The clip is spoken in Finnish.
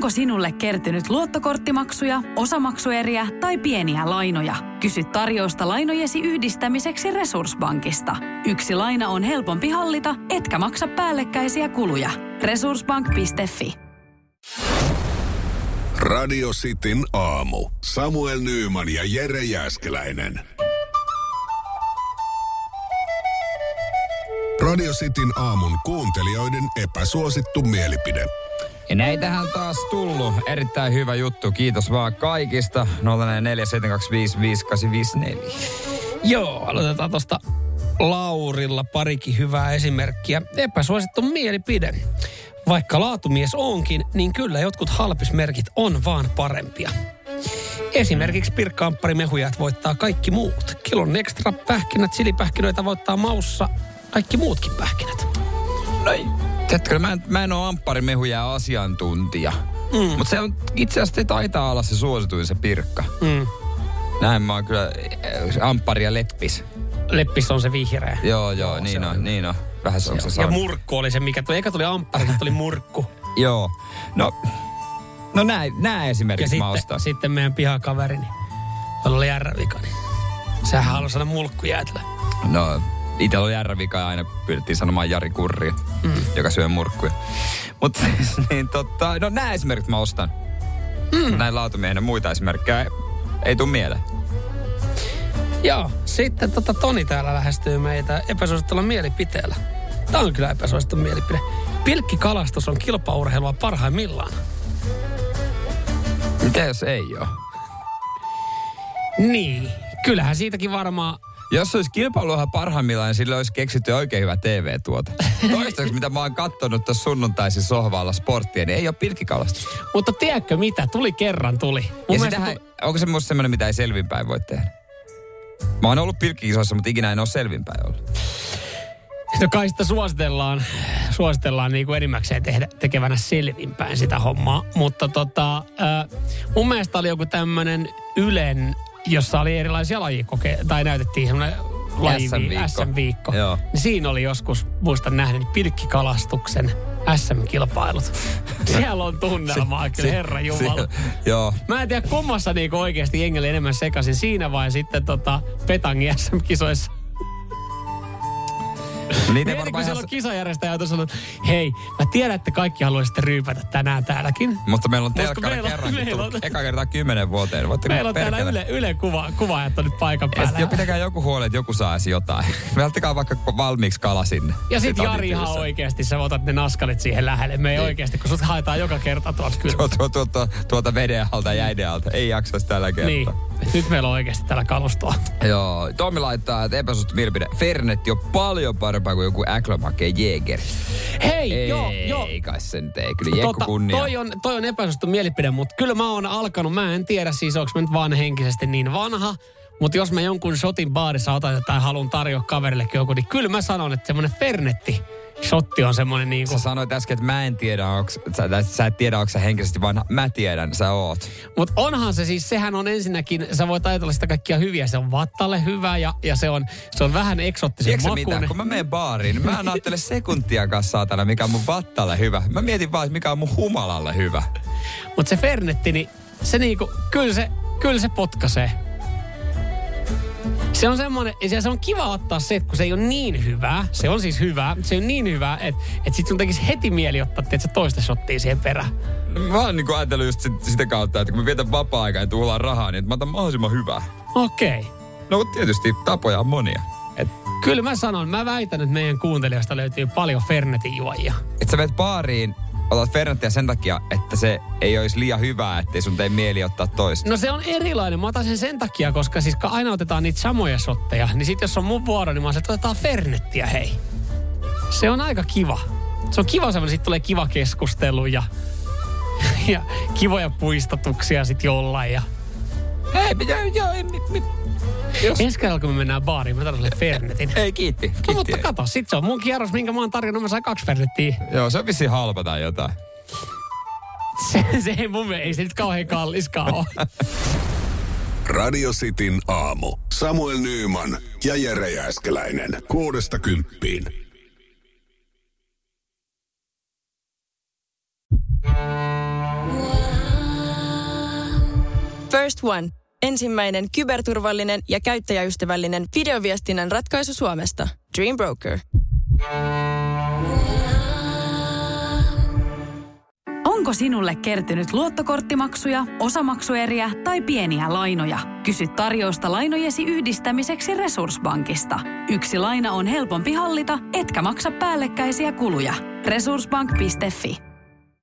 Onko sinulle kertynyt luottokorttimaksuja, osamaksueriä tai pieniä lainoja? Kysy tarjousta lainojesi yhdistämiseksi Resurssbankista. Yksi laina on helpompi hallita, etkä maksa päällekkäisiä kuluja. Resurssbank.fi Radio Cityn aamu. Samuel Nyyman ja Jere Jäskeläinen. Radio Cityn aamun kuuntelijoiden epäsuosittu mielipide. Ja näitähän taas tullut. Erittäin hyvä juttu. Kiitos vaan kaikista. 0472555854. Joo, aloitetaan tuosta Laurilla parikin hyvää esimerkkiä. Epäsuosittu mielipide. Vaikka laatumies onkin, niin kyllä jotkut halpismerkit on vaan parempia. Esimerkiksi pirkkaamppari-mehujat voittaa kaikki muut. Kilon ekstra pähkinät, silipähkinöitä voittaa maussa kaikki muutkin pähkinät. No, tiedätkö, mä en, mä en ole ampparimehuja asiantuntija. Mm. Mutta se on itse asiassa taitaa olla se suosituin se pirkka. Mm. Näin mä oon kyllä amppari ja leppis. Leppis on se vihreä. Joo, joo, niin on, niin on. Vähän se on se Ja murkku oli se, mikä tuli. Eikä tuli amppari, sitten tuli murkku. Joo. No, no näin, Ja esimerkiksi mä sitten, ostan. sitten meidän pihakaverini, jolla oli järrävika, niin sehän halusi saada mulkku jäätelö. No, itse oli järvika ja aina pyydettiin sanomaan Jari Kurri, mm. joka syö murkkuja. Mutta siis, niin totta, no nämä esimerkiksi mä ostan. Mm. Näin laatumiehenä muita esimerkkejä ei, ei tule mieleen. Joo, sitten tota Toni täällä lähestyy meitä epäsuosittulla mielipiteellä. Tämä on kyllä epäsuosittu mielipide. Pilkkikalastus on kilpaurheilua parhaimmillaan. Mitä jos ei ole? Niin, kyllähän siitäkin varmaan... Jos se olisi kilpailuhan parhaimmillaan, niin sillä olisi keksitty oikein hyvä TV-tuote. Toistaiseksi, mitä mä oon kattonut tuossa sunnuntaisin sohvalla sporttia, niin ei ole pilkkikalastusta. Mutta tiedätkö mitä? Tuli kerran, tuli. Mun Ja sitähän, tu- onko se musta semmoinen, mitä ei selvinpäin voi tehdä? Mä oon ollut pilkkikisoissa, mutta ikinä en ole selvinpäin ollut. No kai sitä suositellaan, suositellaan niin kuin enimmäkseen tehdä, tekevänä selvinpäin sitä hommaa. Mutta tota, äh, mun mielestä oli joku tämmönen Ylen, jossa oli erilaisia lajikokeita, tai näytettiin semmoinen laji, SM-viikko. Joo. Niin siinä oli joskus, muistan nähden, pilkkikalastuksen SM-kilpailut. Siellä on tunnelmaa, kyllä herra Jumala. Si- joo. Mä en tiedä kummassa niinku oikeasti jengi oli enemmän sekaisin siinä vai sitten tota Petangin SM-kisoissa. No niitä ei Mieti, kun varmaan siellä on kisajärjestäjä, jota sanoo, hei, mä tiedän, että kaikki haluaisitte ryypätä tänään täälläkin. Mutta meillä on telkkari meillä on- kerrankin meillä tullut on- eka kertaa kymmenen vuoteen. Voitteko Meillä on täällä perkele? Yle, yle kuva, kuvaajat on nyt paikan Ja päällä. sit jo pitäkää joku huoli, että joku saisi jotain. Välttäkää vaikka valmiiksi kala sinne. Ja sit Jari ihan oikeesti, sä otat ne naskalit siihen lähelle. Me ei Niin. oikeesti, kun sut haetaan joka kerta tuolta kyllä. Tuo, tuo, tuo, tuo, tuolta veden alta ja jäiden alta. Ei jaksaisi tällä kertaa. Niin. Nyt meillä on oikeesti täällä kalustoa. Joo, Tommi laittaa, että epäsuosittu mielipide. Fernetti on paljon parempaa kuin joku Äklomake Jäger. Hei, Ei, joo, joo. ei kai se nyt ei. Kyllä Jekku kunnia. toi on, toi on epäsuosittu mielipide, mutta kyllä mä oon alkanut, mä en tiedä siis, onko mä nyt vaan henkisesti niin vanha, mutta jos mä jonkun shotin baarissa otan tai haluan tarjoa kaverillekin joku, niin kyllä mä sanon, että semmonen Fernetti shotti on semmonen niin Sä kuin, sanoit äsken, että mä en tiedä, onks, sä, sä et tiedä, onko sä henkisesti vanha. Mä tiedän, sä oot. mutta onhan se siis, sehän on ensinnäkin, sä voit ajatella sitä kaikkia hyviä, se on vattalle hyvä ja, ja se, on, se on vähän eksottisen Tiedätkö sä mitä? Kun mä menen baariin, niin mä en ajattele sekuntiakaan saatana, mikä on mun vattalle hyvä. Mä mietin vaan, mikä on mun humalalle hyvä. Mutta se Fernetti, niin se niinku, kyllä se, kyllä se potkaisee. Se on semmoinen, ja se on kiva ottaa se, että kun se ei ole niin hyvää, se on siis hyvää, se on niin hyvää, että, että sit sun tekisi heti mieli ottaa että toista shottia siihen perään. Mä oon niin ajatellut just sit, sitä kautta, että kun mä vietän vapaa-aikaa ja tuhlaan rahaa, niin että mä otan mahdollisimman hyvää. Okei. Okay. No mutta tietysti tapoja on monia. Et, Kyllä mä sanon, mä väitän, että meidän kuuntelijoista löytyy paljon Fernetin juojia. et sä menet baariin, otat Fernettiä sen takia, että se ei olisi liian hyvää, ettei sun tee mieli ottaa toista. No se on erilainen. Mä otan sen sen takia, koska siis aina otetaan niitä samoja shotteja, niin sit jos on mun vuoro, niin mä se, että otetaan Fernettiä, hei. Se on aika kiva. Se on kiva semmoinen, sit tulee kiva keskustelu ja, ja kivoja puistatuksia sit jollain. Ja... Hei, mitä, joo, mi, jos, Ensi kerralla, kun me mennään baariin, mä tarvitsen Fernetin. ei, kiitti. No, kiitti. mutta kato, sit se on mun kierros, minkä mä oon tarjonnut, mä sain kaksi Fernettiä. Joo, se on vissiin halpa tai jotain. Se, se ei mun mielestä, ei se nyt kauhean kalliskaan ole. Radio Cityn aamu. Samuel Nyyman ja Jere Jääskeläinen. Kuudesta kymppiin. First One. Ensimmäinen kyberturvallinen ja käyttäjäystävällinen videoviestinnän ratkaisu Suomesta. Dream Broker. Onko sinulle kertynyt luottokorttimaksuja, osamaksueriä tai pieniä lainoja? Kysy tarjousta lainojesi yhdistämiseksi Resurssbankista. Yksi laina on helpompi hallita, etkä maksa päällekkäisiä kuluja. Resurssbank.fi